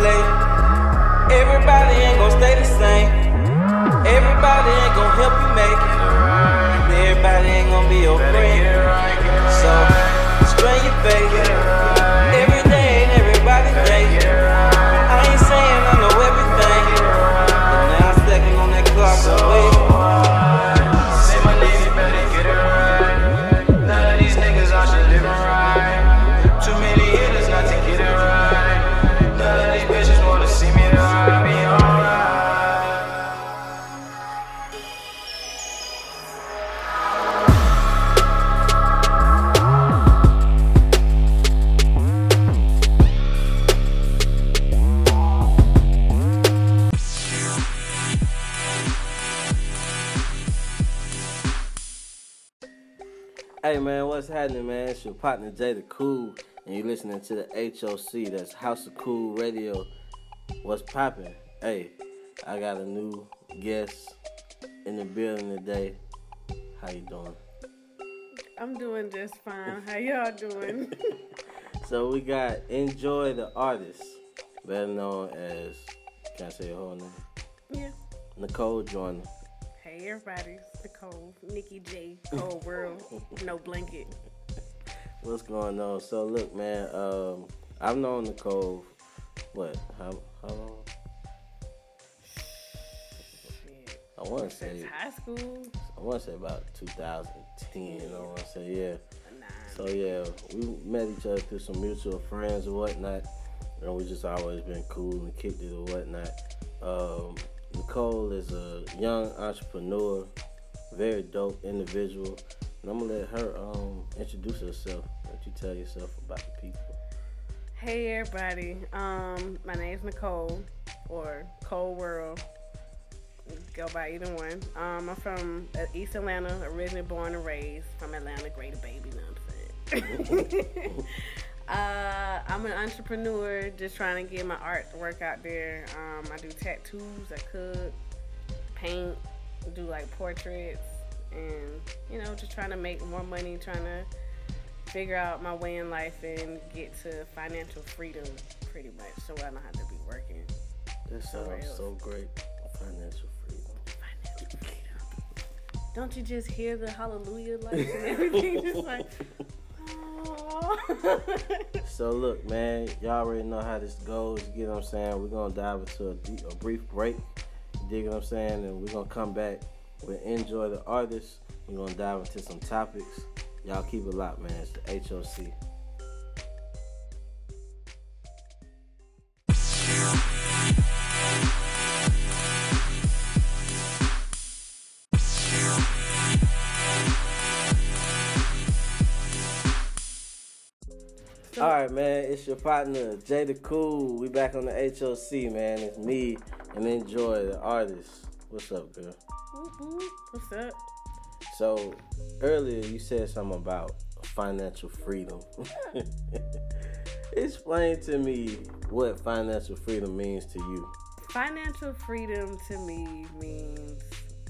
play. Everybody ain't gon' stay the same. Everybody ain't gon' help you make it. Everybody ain't gon' be your friend. So, strain your faith. It's your partner Jay the Cool, and you're listening to the HOC. That's House of Cool Radio. What's poppin'? Hey, I got a new guest in the building today. How you doing? I'm doing just fine. How y'all doing? So we got Enjoy the Artist, better known as, can I say her whole name? yeah. Nicole Joyner. Hey everybody, it's Nicole, Nikki J, Cold World, no blanket. What's going on? So look, man, um, I've known Nicole. What? How how long? Shit. I want to say Since high school, I want to say about 2010. I want to say yeah. nah. So yeah, we met each other through some mutual friends or whatnot, and we just always been cool and kicked it or whatnot. Um, Nicole is a young entrepreneur, very dope individual, I'm gonna let her um, introduce herself. Let you tell yourself about the people. Hey everybody, um, my name's Nicole, or Cold World. Go by either one. Um, I'm from uh, East Atlanta, originally born and raised from Atlanta, greater baby. Know what I'm saying? uh, I'm an entrepreneur, just trying to get my artwork out there. Um, I do tattoos, I cook, paint, do like portraits, and you know, just trying to make more money, trying to figure out my way in life and get to financial freedom pretty much so I don't have to be working. That sounds so great. Financial freedom. Financial freedom. Don't you just hear the hallelujah lights and everything? Just like. So look, man, y'all already know how this goes. You get what I'm saying? We're gonna dive into a, deep, a brief break. You dig what I'm saying? And we're gonna come back. We'll enjoy the artist. We're gonna dive into some topics. Y'all keep it locked, man. It's the HOC. All right, man. It's your partner Jay the Cool. We back on the HOC, man. It's me and Enjoy the artist. What's up, girl? Whoop. What's up? So earlier you said something about financial freedom. Explain to me what financial freedom means to you. Financial freedom to me means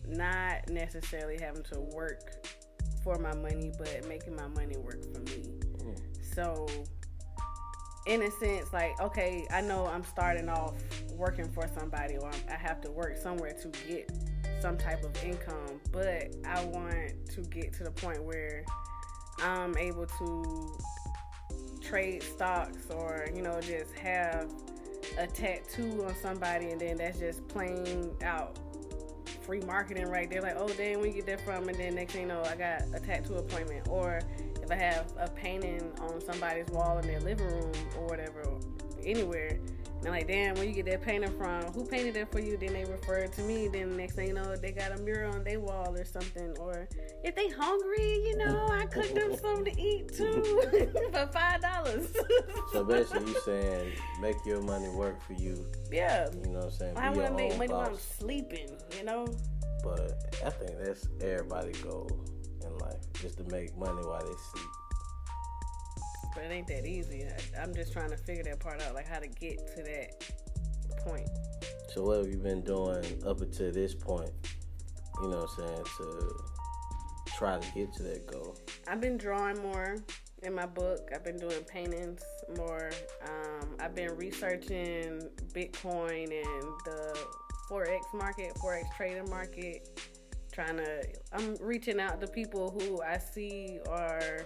not necessarily having to work for my money, but making my money work for me. Hmm. So, in a sense, like, okay, I know I'm starting off working for somebody, or I have to work somewhere to get some type of income, but I want to get to the point where I'm able to trade stocks or, you know, just have a tattoo on somebody and then that's just plain out free marketing right there. Like, oh, damn, where you get that from? And then next thing you know, I got a tattoo appointment. Or I have a painting on somebody's wall in their living room or whatever, anywhere, and I'm like, damn, where you get that painting from? Who painted that for you? Then they refer it to me. Then next thing you know, they got a mural on their wall or something. Or if they hungry, you know, I cook them something to eat too for five dollars. So basically, you saying make your money work for you. yeah. You know what I'm saying? I want to make money while I'm sleeping, you know? But I think that's everybody goal in life, just to make money while they sleep. But it ain't that easy. I, I'm just trying to figure that part out, like how to get to that point. So what have you been doing up until this point? You know what I'm saying to try to get to that goal. I've been drawing more in my book. I've been doing paintings more. Um, I've been researching Bitcoin and the forex market, forex trading market. Trying to, I'm reaching out to people who I see are,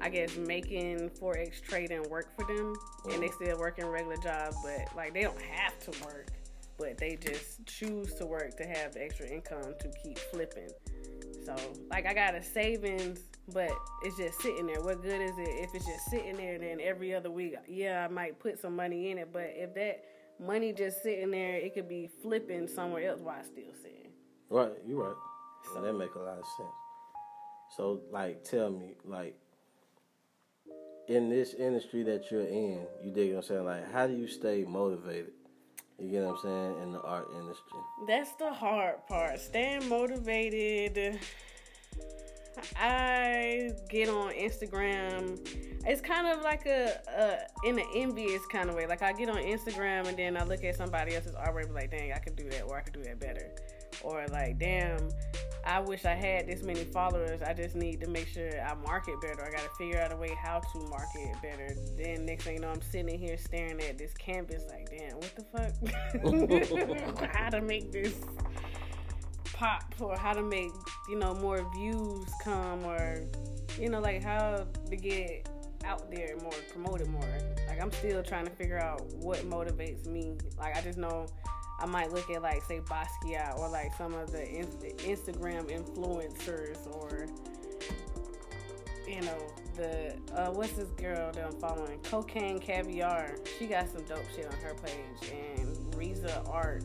I guess, making forex trading work for them, and they still working regular jobs, but like they don't have to work, but they just choose to work to have the extra income to keep flipping. So, like, I got a savings, but it's just sitting there. What good is it if it's just sitting there? Then every other week, yeah, I might put some money in it, but if that money just sitting there, it could be flipping somewhere else while still sitting. Right, you're right. So that make a lot of sense. So, like, tell me, like, in this industry that you're in, you dig what I'm saying? Like, how do you stay motivated? You get what I'm saying? In the art industry. That's the hard part. Staying motivated. I get on Instagram. It's kind of like a, a in an envious kind of way. Like I get on Instagram and then I look at somebody else's artwork and be like, dang, I could do that or I could do that better. Or like, damn, I wish I had this many followers. I just need to make sure I market better. I gotta figure out a way how to market better. Then next thing you know, I'm sitting here staring at this canvas like, damn, what the fuck? how to make this pop or how to make, you know, more views come or you know, like how to get out there more, promoted more. Like I'm still trying to figure out what motivates me. Like I just know I might look at like say Basquiat or like some of the in- Instagram influencers or you know the uh, what's this girl that I'm following? Cocaine Caviar. She got some dope shit on her page and Riza Art.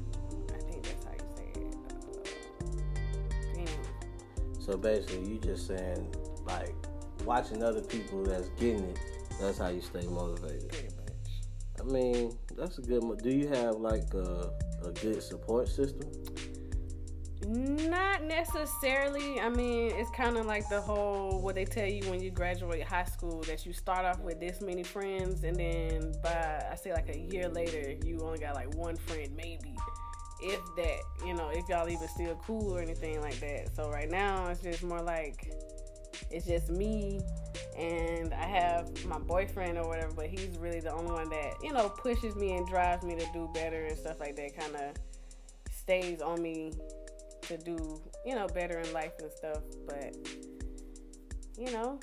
I think that's how you say it. Uh. So basically, you just saying, like, watching other people that's getting it, that's how you stay motivated. Pretty much. I mean, that's a good. Mo- Do you have like a, a good support system? Not necessarily. I mean, it's kind of like the whole what they tell you when you graduate high school that you start off with this many friends, and then by I say like a year later, you only got like one friend, maybe, if that. You know, if y'all even still cool or anything like that. So right now, it's just more like it's just me and I have my boyfriend or whatever, but he's really the only one that, you know, pushes me and drives me to do better and stuff like that, kind of stays on me to do, you know, better in life and stuff. But, you know,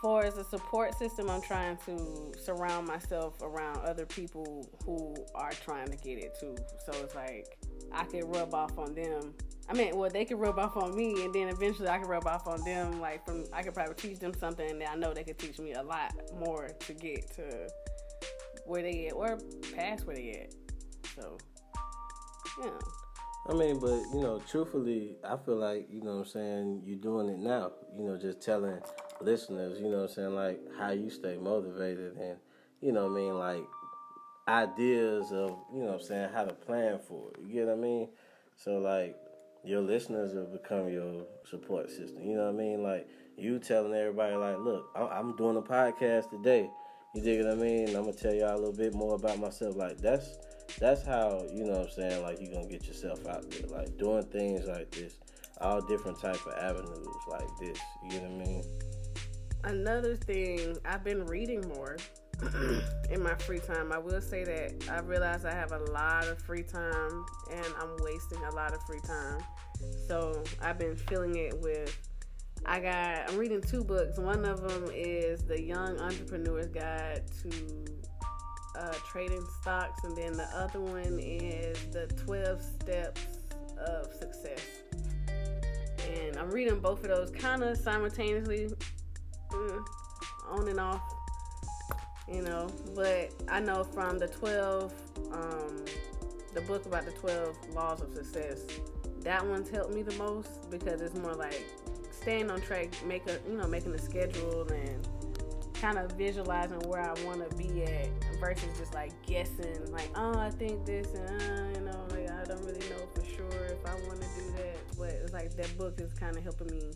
for as a support system, I'm trying to surround myself around other people who are trying to get it too. So it's like I can rub off on them. I mean, well, they can rub off on me, and then eventually I can rub off on them. Like from, I could probably teach them something, and I know they could teach me a lot more to get to where they at, or past where they at. So, yeah. I mean, but you know, truthfully, I feel like you know what I'm saying. You're doing it now. You know, just telling listeners, you know what I'm saying, like how you stay motivated and you know what I mean, like ideas of you know what I'm saying how to plan for it. You get what I mean? So like your listeners have become your support system. You know what I mean? Like you telling everybody, like, look, I'm doing a podcast today. You dig what I mean? I'm gonna tell y'all a little bit more about myself. Like that's that's how you know what I'm saying. Like you're gonna get yourself out there. Like doing things like this, all different type of avenues like this. You know what I mean? Another thing, I've been reading more in my free time. I will say that I realize I have a lot of free time and I'm wasting a lot of free time. So I've been filling it with. I got. I'm reading two books. One of them is the Young Entrepreneur's Guide to uh, Trading Stocks, and then the other one is the 12 Steps of Success. And I'm reading both of those kind of simultaneously, mm, on and off you know. But I know from the 12, um, the book about the 12 laws of success, that one's helped me the most because it's more like staying on track, make a, you know, making a schedule and kind of visualizing where I want to be at versus just like guessing, like, oh, I think this and, uh, you know, like, I don't really know for sure if I want to do that. But it's like that book is kind of helping me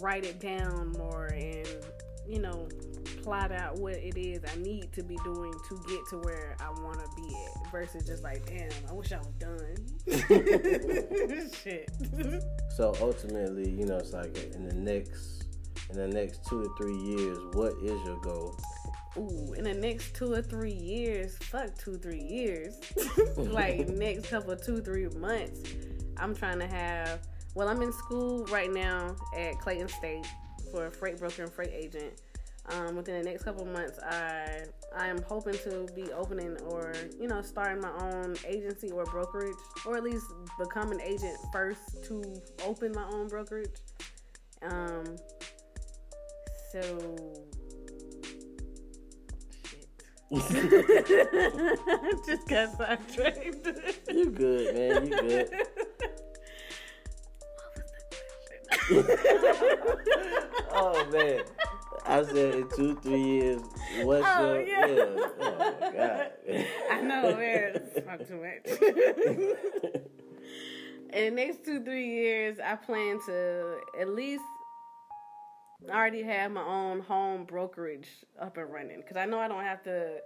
write it down more and you know plot out what it is I need to be doing to get to where I want to be at versus just like damn I wish I was done shit So ultimately, you know, it's like in the next in the next two to three years, what is your goal? ooh, in the next two or three years, fuck two, three years, like next couple two, three months, I'm trying to have. Well, I'm in school right now at Clayton State for a freight broker and freight agent. Um, within the next couple months, I I am hoping to be opening or you know starting my own agency or brokerage, or at least become an agent first to open my own brokerage. Um, so Just got sidetracked. You good, man. You good. oh man. I said in two, three years, what's Oh, your yeah. yeah. Oh my god. I know, man. Talk too much. In the next two, three years, I plan to at least already have my own home brokerage up and running. Because I know I don't have to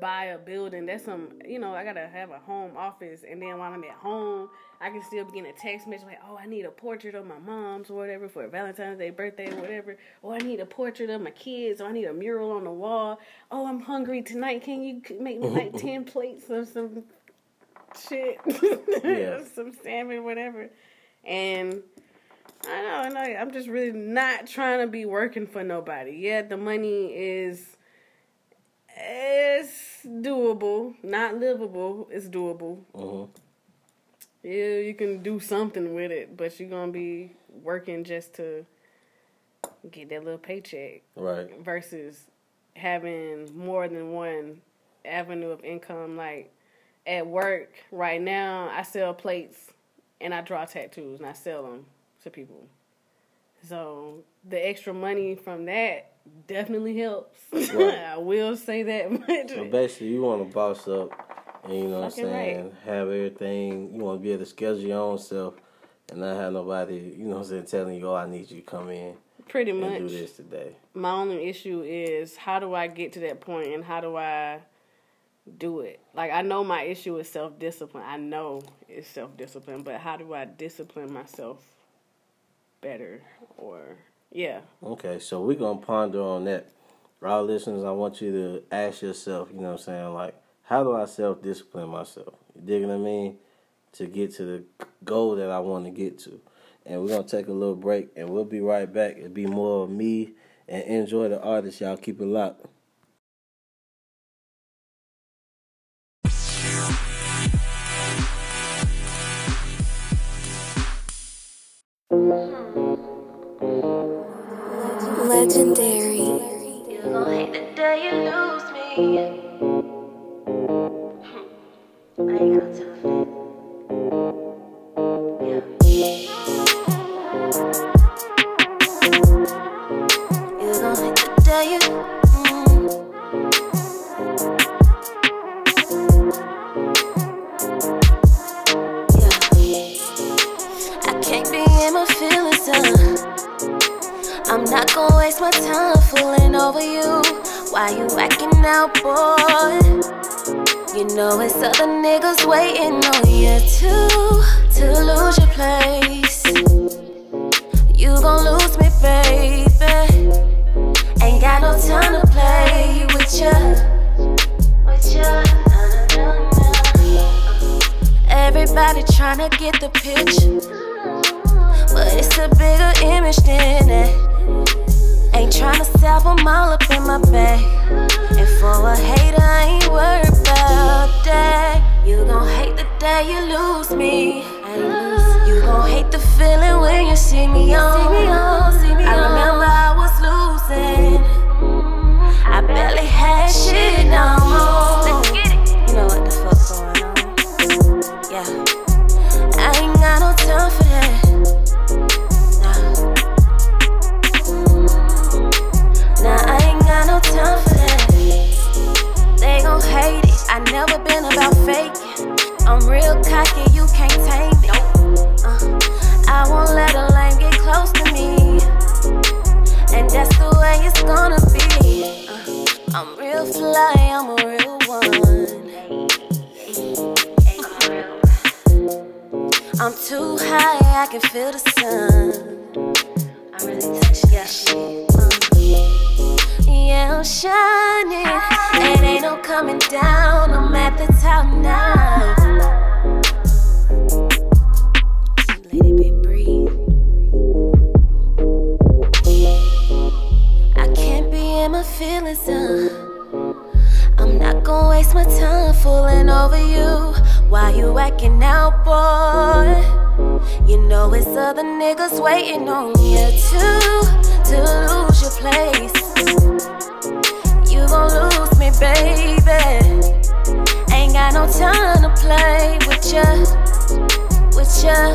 buy a building. That's some, you know, I got to have a home office. And then while I'm at home, I can still be getting a text message like, oh, I need a portrait of my mom's or whatever for Valentine's Day, birthday, or whatever. Oh, I need a portrait of my kids. Or I need a mural on the wall. Oh, I'm hungry tonight. Can you make me like 10 plates of some shit? Yeah. some salmon, whatever. And I know, I know. I'm just really not trying to be working for nobody. Yeah, the money is it's doable, not livable. It's doable. Mhm. Yeah, you can do something with it, but you're gonna be working just to get that little paycheck Right. versus having more than one avenue of income. Like at work right now, I sell plates and I draw tattoos and I sell them to people. So the extra money from that definitely helps. Right. I will say that much. So basically, you want to boss up, and you know what I'm saying, right. have everything. You want to be able to schedule your own self, and not have nobody, you know what I'm saying, telling you, "Oh, I need you to come in Pretty and much. do this today." my only issue is how do I get to that point and how do I do it? Like I know my issue is self discipline. I know it's self discipline, but how do I discipline myself better or yeah. Okay, so we're gonna ponder on that. For our listeners, I want you to ask yourself, you know what I'm saying, like, how do I self discipline myself? You dig what I mean? To get to the goal that I want to get to. And we're gonna take a little break and we'll be right back. It'll be more of me and enjoy the artist, y'all. Keep it locked. Hmm. Legendary. You gon' hate the day you lose me. Waste my time fooling over you. Why you acting out, boy? You know it's other niggas waiting on you too to lose your place. You gon' lose me, baby. Ain't got no time to play with ya. With ya. Everybody tryna get the picture. But it's a bigger image than that. Ain't tryna sell them all up in my bag. And for a hater, I ain't worried about that. You gon' hate the day you lose me. You gon' hate the feeling when you see me on. I remember I was losing. I barely had shit no more. About faking. I'm real cocky, you can't tame me. Uh, I won't let a lame get close to me. And that's the way it's gonna be. Uh, I'm real fly, I'm a real one. I'm too high, I can feel the sun. I really touch that shit. Uh, yeah, I'm shining. It ain't no coming down. I'm at now. It be breathe. I can't be in my feelings, uh. I'm not gonna waste my time fooling over you. Why you acting out, boy? You know it's other niggas waiting on you to to lose your place. Time to play with ya, with ya.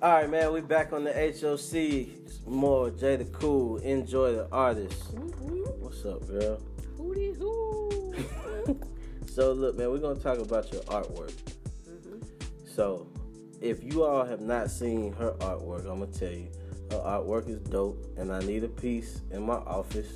All right, man, we back on the HOC. More Jay the Cool. Enjoy the artist. What's up, girl? Hootie hoo. So look, man, we're gonna talk about your artwork. So, if you all have not seen her artwork, I'm gonna tell you, her artwork is dope, and I need a piece in my office,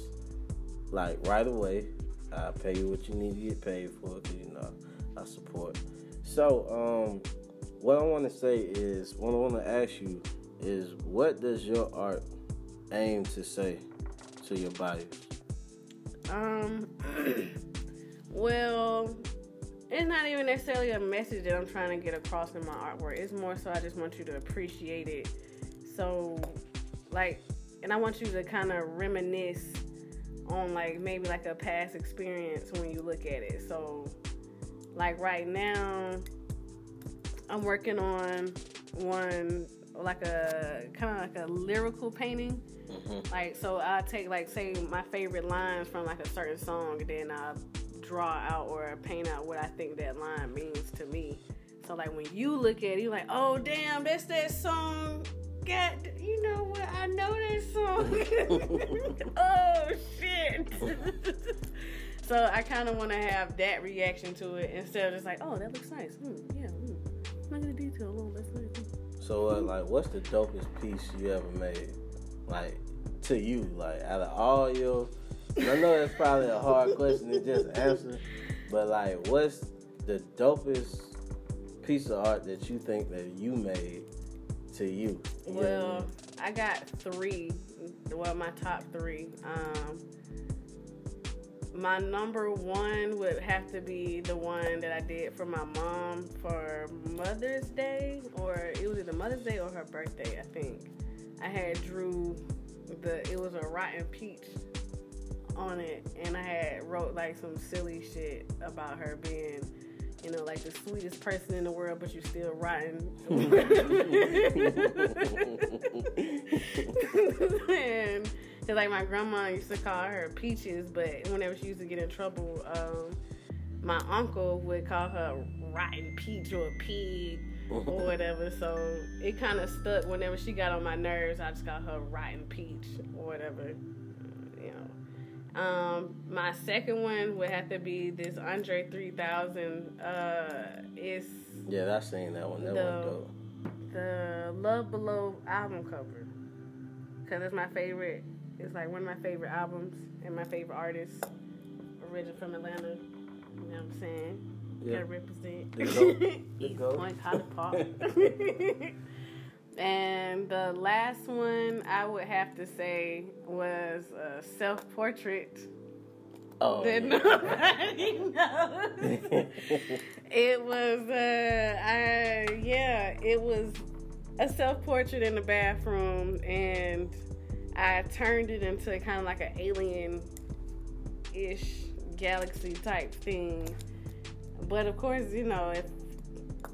like right away. I pay you what you need to get paid for, cause you know I support. So, um, what I want to say is, what I want to ask you is, what does your art aim to say to your body? Um, well, it's not even necessarily a message that I'm trying to get across in my artwork. It's more so I just want you to appreciate it. So, like, and I want you to kind of reminisce on like maybe like a past experience when you look at it. So, like right now, I'm working on one like a kind of like a lyrical painting. Like so, I take like say my favorite lines from like a certain song, and then I draw out or paint out what I think that line means to me. So like when you look at it, you're like, oh damn, that's that song. God, you know what? I know that song. oh shit. so I kind of want to have that reaction to it instead of just like, oh, that looks nice. Hmm, yeah. So, uh, like, what's the dopest piece you ever made? Like, to you, like, out of all your. I know that's probably a hard question to just answer, but like, what's the dopest piece of art that you think that you made to you? Well? I got three. Well, my top three. Um, my number one would have to be the one that I did for my mom for Mother's Day, or it was either Mother's Day or her birthday, I think. I had drew the it was a rotten peach on it, and I had wrote like some silly shit about her being. You know, like the sweetest person in the world, but you're still rotten. and cause like my grandma used to call her peaches, but whenever she used to get in trouble, um, my uncle would call her rotten peach or pig or whatever. So it kind of stuck. Whenever she got on my nerves, I just called her rotten peach or whatever. You know. Um, my second one would have to be this Andre 3000. Uh, it's yeah, I seen that one. That the- one dope. the Love Below album cover because it's my favorite. It's like one of my favorite albums and my favorite artist, original from Atlanta. You know what I'm saying? Yeah. Gotta represent. The goat. The East. Point, Holly Park. and the last one I would have to say was a self portrait Oh, that nobody knows. it was uh I yeah, it was a self portrait in the bathroom and I turned it into kind of like an alien ish galaxy type thing. But of course, you know, if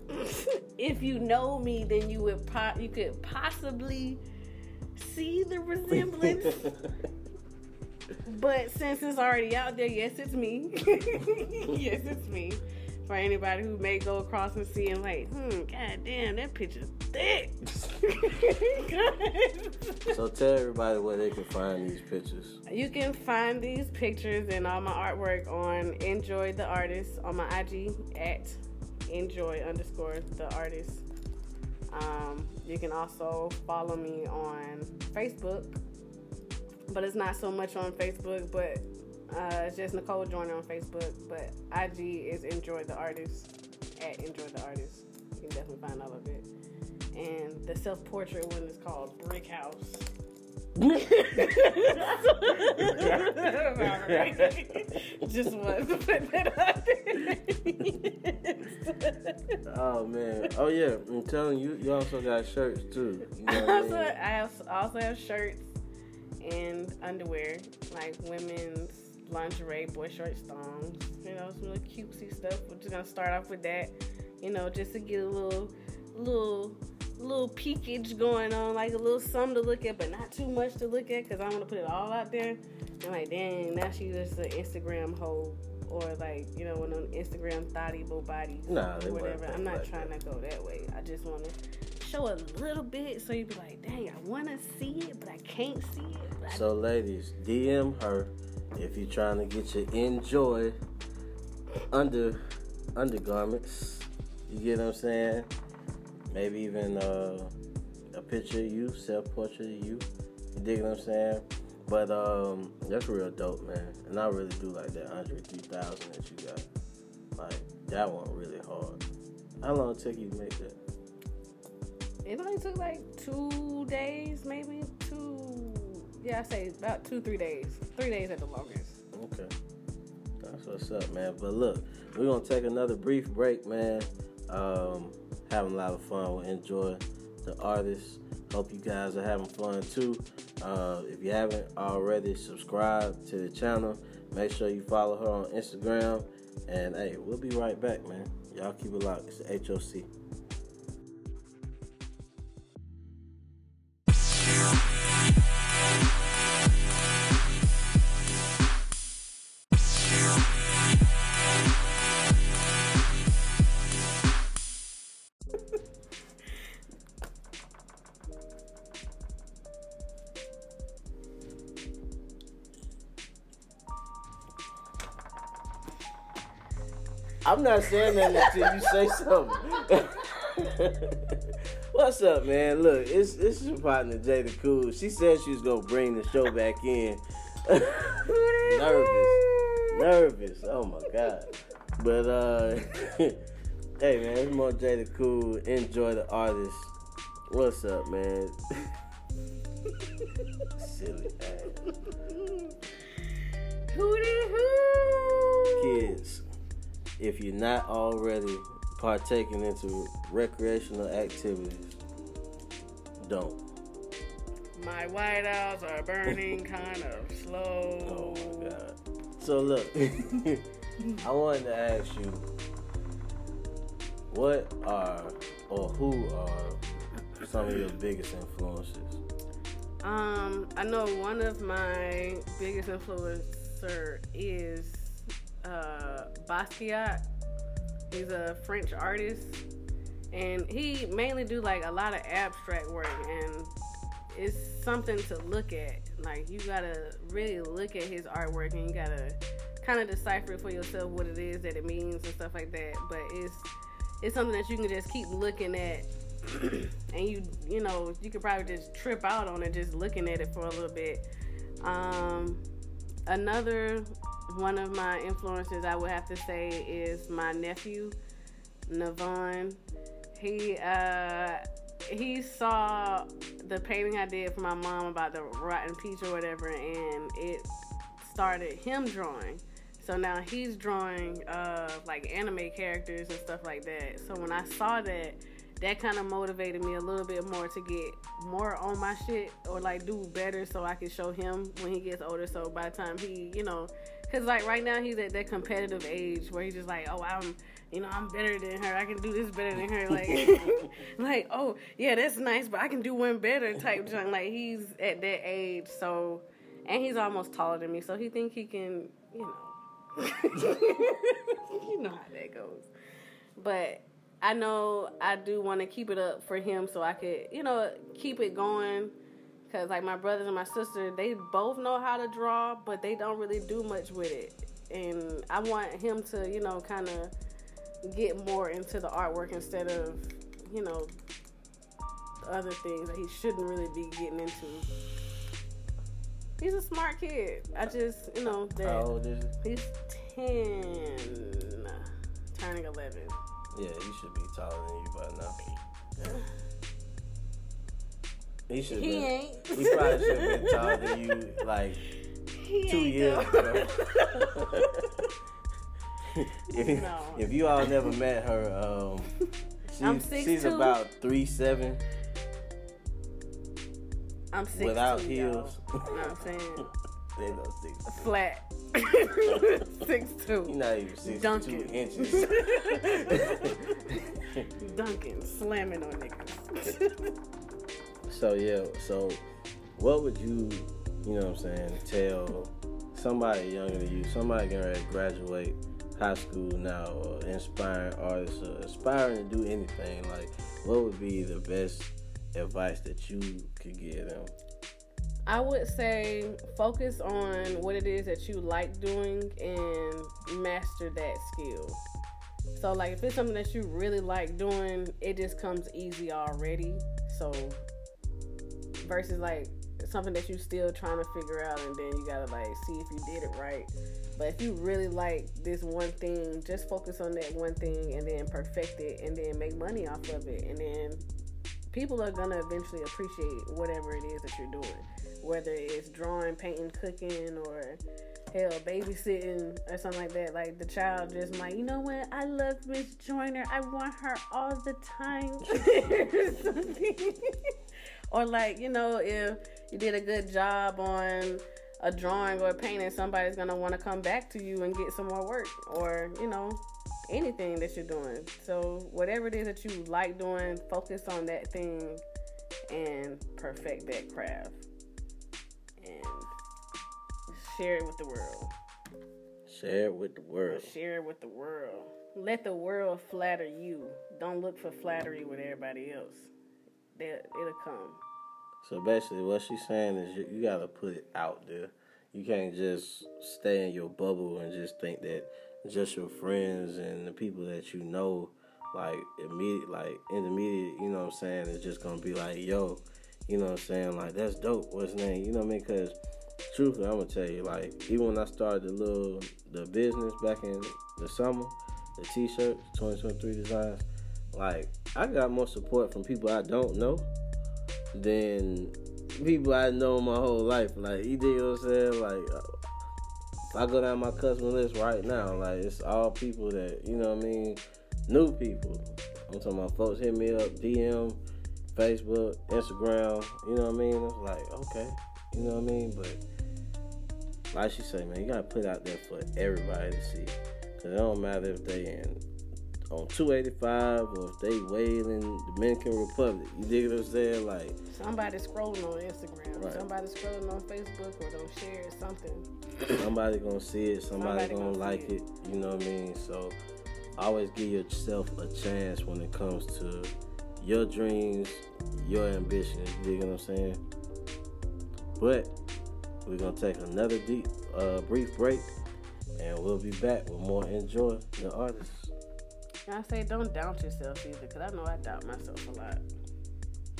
if you know me, then you would po- you could possibly see the resemblance. But since it's already out there, yes, it's me. yes, it's me. For anybody who may go across and see and like, hmm, god damn, that picture's thick. so tell everybody where they can find these pictures. you can find these pictures and all my artwork on Enjoy the Artist on my IG at enjoy underscore the artist. Um, you can also follow me on Facebook, but it's not so much on Facebook, but uh, it's just Nicole Joyner on Facebook. But IG is Enjoy the Artist at Enjoy the Artist. You can definitely find all of it. And the self portrait one is called Brick House. Just wanted to put that out there. Oh man. Oh yeah. I'm telling you, you also got shirts too. You know I what I mean? I also- also have shirts and underwear, like women's lingerie, boy shorts, thongs, you know, some little cutesy stuff. We're just gonna start off with that, you know, just to get a little, little, little peekage going on, like a little something to look at, but not too much to look at, cause I want to put it all out there. And like, dang, now she's just an Instagram hoe. Or like you know, one them Instagram thotty bo bodies Nah, or whatever. I'm not like trying to go that way. I just want to show a little bit so you be like, dang, I want to see it, but I can't see it. So ladies, DM her if you're trying to get your enjoy under undergarments. You get what I'm saying? Maybe even uh, a picture of you, self portrait of you. You dig what I'm saying? But um, that's real dope, man. And I really do like that Andre 3000 that you got. Like that one really hard. How long took you to make that? it only took like two days, maybe two. Yeah, I say about two, three days. Three days at the longest. Okay. That's what's up, man. But look, we're gonna take another brief break, man. Um, having a lot of fun. We'll enjoy the artists. Hope you guys are having fun too. Uh, if you haven't already, subscribe to the channel. Make sure you follow her on Instagram. And hey, we'll be right back, man. Y'all keep it locked. It's the HOC. Not saying that until you say something. What's up, man? Look, it's it's your partner Jay the Cool. She said she was gonna bring the show back in. nervous, nervous. Oh my god. But uh, hey man, it's more Jay the Cool. Enjoy the artist. What's up, man? If you're not already partaking into recreational activities, don't. My white owls are burning kind of Oh slow. my god. So look, I wanted to ask you, what are or who are some of your biggest influences? Um, I know one of my biggest influencer is uh, Basquiat. He's a French artist, and he mainly do like a lot of abstract work, and it's something to look at. Like you gotta really look at his artwork, and you gotta kind of decipher for yourself what it is that it means and stuff like that. But it's it's something that you can just keep looking at and you you know you could probably just trip out on it just looking at it for a little bit um another one of my influences i would have to say is my nephew navon. He uh he saw the painting i did for my mom about the rotten peach or whatever and it started him drawing. So now he's drawing uh like anime characters and stuff like that. So when i saw that that kind of motivated me a little bit more to get more on my shit or like do better so I can show him when he gets older. So by the time he, you know, because like right now he's at that competitive age where he's just like, oh, I'm, you know, I'm better than her. I can do this better than her. Like, like, oh, yeah, that's nice, but I can do one better type junk. Like he's at that age, so, and he's almost taller than me, so he think he can, you know, you know how that goes. But I know I do want to keep it up for him so I could, you know, keep it going. Cause like my brothers and my sister, they both know how to draw, but they don't really do much with it. And I want him to, you know, kind of get more into the artwork instead of, you know, other things that he shouldn't really be getting into. He's a smart kid. I just, you know, that How old is he? he's 10, turning 11. Yeah, he should be taller than you by now. He should He been. ain't. He probably should have been talking to you like He two years though. ago. if, No. if you all never met her, um, I'm she's, she's about three seven I'm six without two, heels. Y'all. Know what I'm saying? they know six. Flat. six You're not even six Duncan. two inches. Duncan slamming on niggas. So yeah, so what would you, you know what I'm saying, tell somebody younger than you, somebody to graduate high school now, or inspiring artists, or aspiring to do anything, like what would be the best advice that you could give them? I would say focus on what it is that you like doing and master that skill. So like if it's something that you really like doing, it just comes easy already. So versus like something that you're still trying to figure out and then you gotta like see if you did it right. But if you really like this one thing, just focus on that one thing and then perfect it and then make money off of it and then people are gonna eventually appreciate whatever it is that you're doing. Whether it's drawing, painting, cooking, or hell, babysitting or something like that. Like the child just might, you know what? I love Miss Joyner. I want her all the time. or like, you know, if you did a good job on a drawing or a painting, somebody's gonna want to come back to you and get some more work. Or, you know, anything that you're doing. So whatever it is that you like doing, focus on that thing and perfect that craft. And share it with the world. Share it with the world. Share it with the world. Let the world flatter you. Don't look for flattery with everybody else. That it'll come. So basically, what she's saying is you, you gotta put it out there. You can't just stay in your bubble and just think that just your friends and the people that you know, like immediate, like intermediate, you know what I'm saying, is just gonna be like, yo, you know what I'm saying, like that's dope. What's name? You know what I mean? Because truthfully, I'm gonna tell you, like even when I started the little the business back in the summer, the T-shirts, 2023 designs, like I got more support from people I don't know than people I know my whole life. Like you dig what I'm saying? Like I go down my customer list right now, like it's all people that you know what I mean, new people. I'm talking about folks hit me up, DM, Facebook, Instagram. You know what I mean? It's like okay, you know what I mean, but. Like she say, man, you gotta put out there for everybody to see. Cause it don't matter if they in on 285 or if they wailing Dominican Republic. You dig what I'm saying? Like, Somebody scrolling on Instagram. Right. Somebody scrolling on Facebook or don't share something. somebody gonna see it, somebody, Somebody gonna, gonna like see it. You know what I mean? So always give yourself a chance when it comes to your dreams, your ambitions. You dig what I'm saying? But we're gonna take another deep, uh, brief break, and we'll be back with more enjoy the artist. And I say don't doubt yourself either, because I know I doubt myself a lot.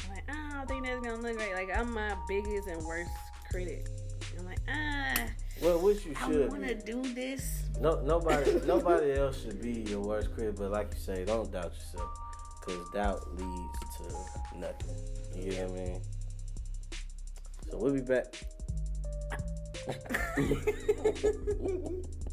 I'm like, ah, I don't think that's gonna look right. Like I'm my biggest and worst critic. I'm like, ah, Well, which you should. I want to do this. No, nobody, nobody else should be your worst critic. But like you say, don't doubt yourself, cause doubt leads to nothing. You know what I mean? So we'll be back.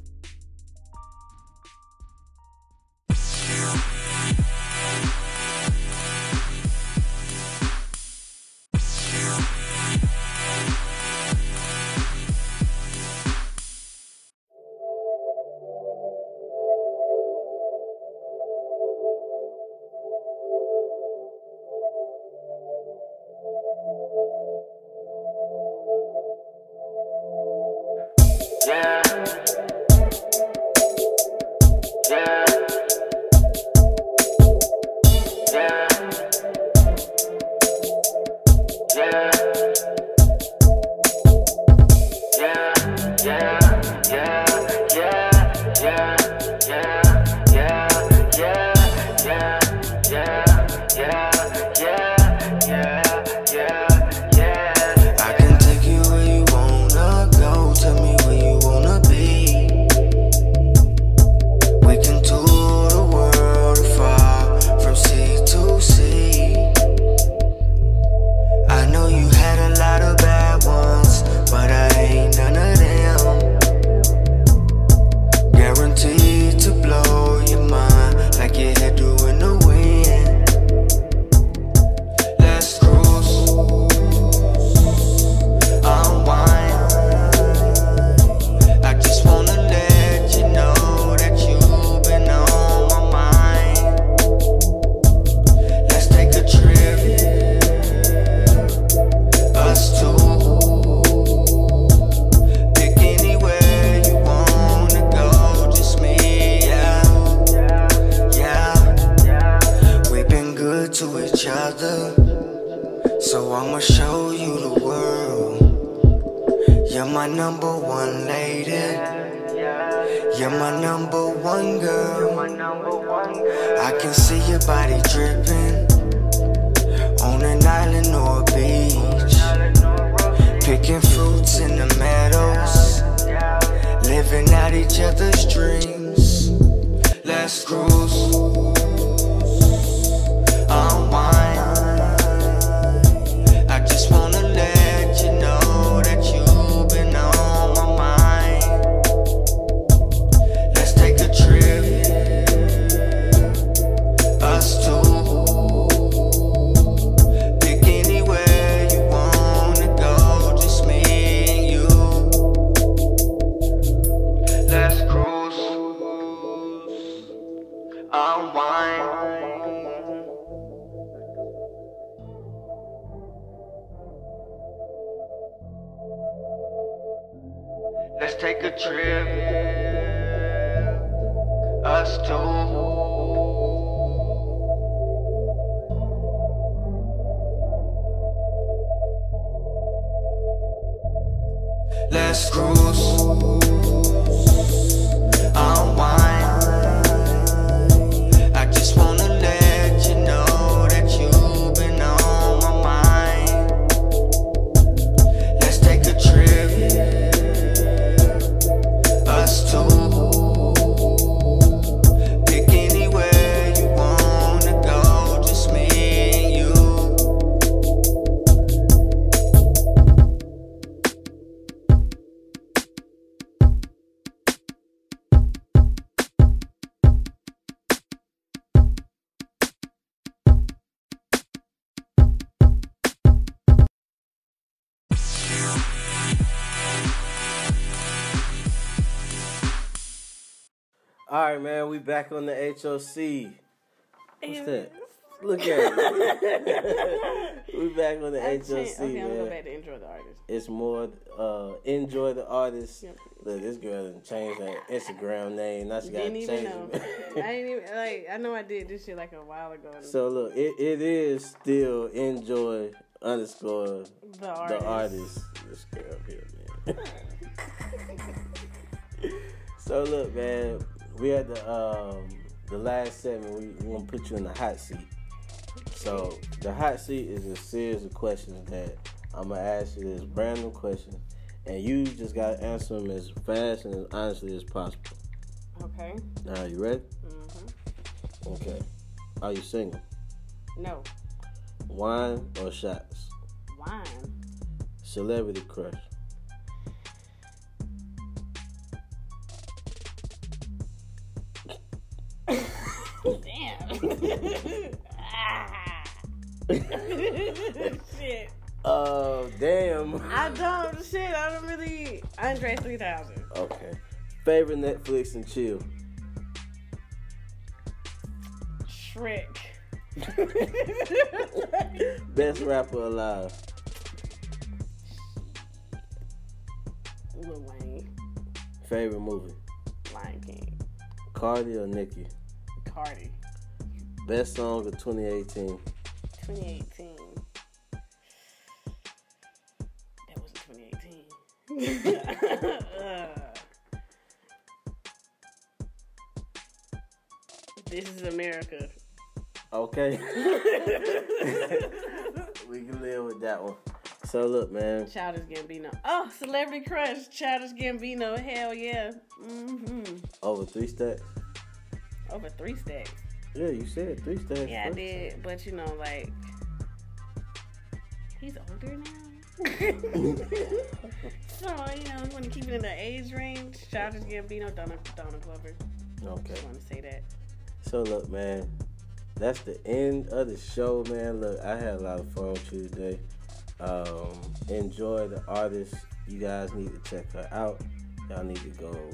Cruise, All right, man, we back on the HOC. What's that? Look at it. we back on the I HOC, changed- okay, I'm gonna go back to enjoy the artist. It's more uh, enjoy the artist. Yep. Look, this girl done changed her Instagram name. Now she got to Didn't change even know. it. I didn't even like. I know I did this shit like a while ago. so look, it, it is still enjoy underscore the artist. the artist. This girl here, man. so look, man, we had the um the last segment. We we gonna put you in the hot seat. So the hot seat is a series of questions that I'm gonna ask you this random question, and you just gotta answer them as fast and as honestly as possible. Okay. Now, you ready? hmm Okay. Are you single? No. Wine or shots? Wine. Celebrity crush? Shit. Oh, damn. I don't shit. I don't really. Andre three thousand. Okay. Favorite Netflix and chill? Shrek. Best rapper alive? Lil Wayne. Favorite movie? Lion King. Cardi or Nicki? Cardi. Best song of 2018? 2018. That wasn't 2018. Uh, this is America. Okay. we can live with that one. So look, man. Childish Gambino. Oh, Celebrity Crush. Childish Gambino. Hell yeah. hmm Over three stacks? Over three stacks. Yeah, you said three stacks. Yeah, I did. But you know, like, he's older now. so, you know, you want to keep it in the age range. Childish Gambino, Donald, Donald Glover. Okay. Just want to say that. So look, man, that's the end of the show, man. Look, I had a lot of fun with you today. Um, enjoy the artist. You guys need to check her out. Y'all need to go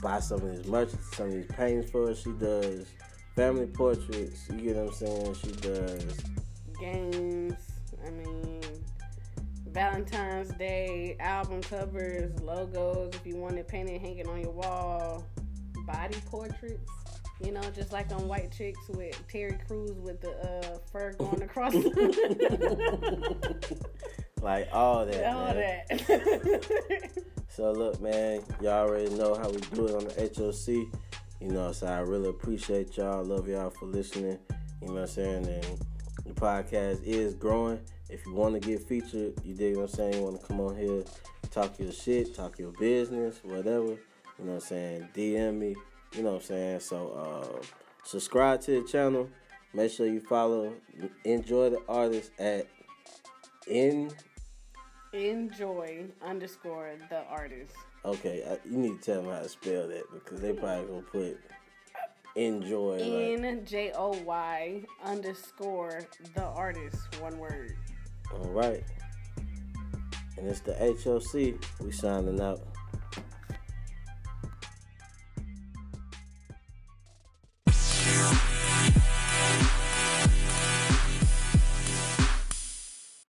buy some of his merch, some of these paintings for her. She does family portraits. You get what I'm saying? She does. Games. I mean, Valentine's Day, album covers, logos. If you want it painted, hanging on your wall. Body portraits. You know, just like on White Chicks with Terry Crews with the uh, fur going across. like all that. All man. that. So look, man, y'all already know how we do it on the HOC. You know, so I really appreciate y'all. Love y'all for listening. You know what I'm saying? And the podcast is growing. If you want to get featured, you dig what I'm saying? You want to come on here, talk your shit, talk your business, whatever. You know what I'm saying? DM me. You know what I'm saying? So uh, subscribe to the channel. Make sure you follow. Enjoy the artist at in Enjoy underscore the artist. Okay, I, you need to tell them how to spell that because they probably gonna put enjoy. N J O Y underscore the artist. One word. all right, and it's the HOC. We signing out.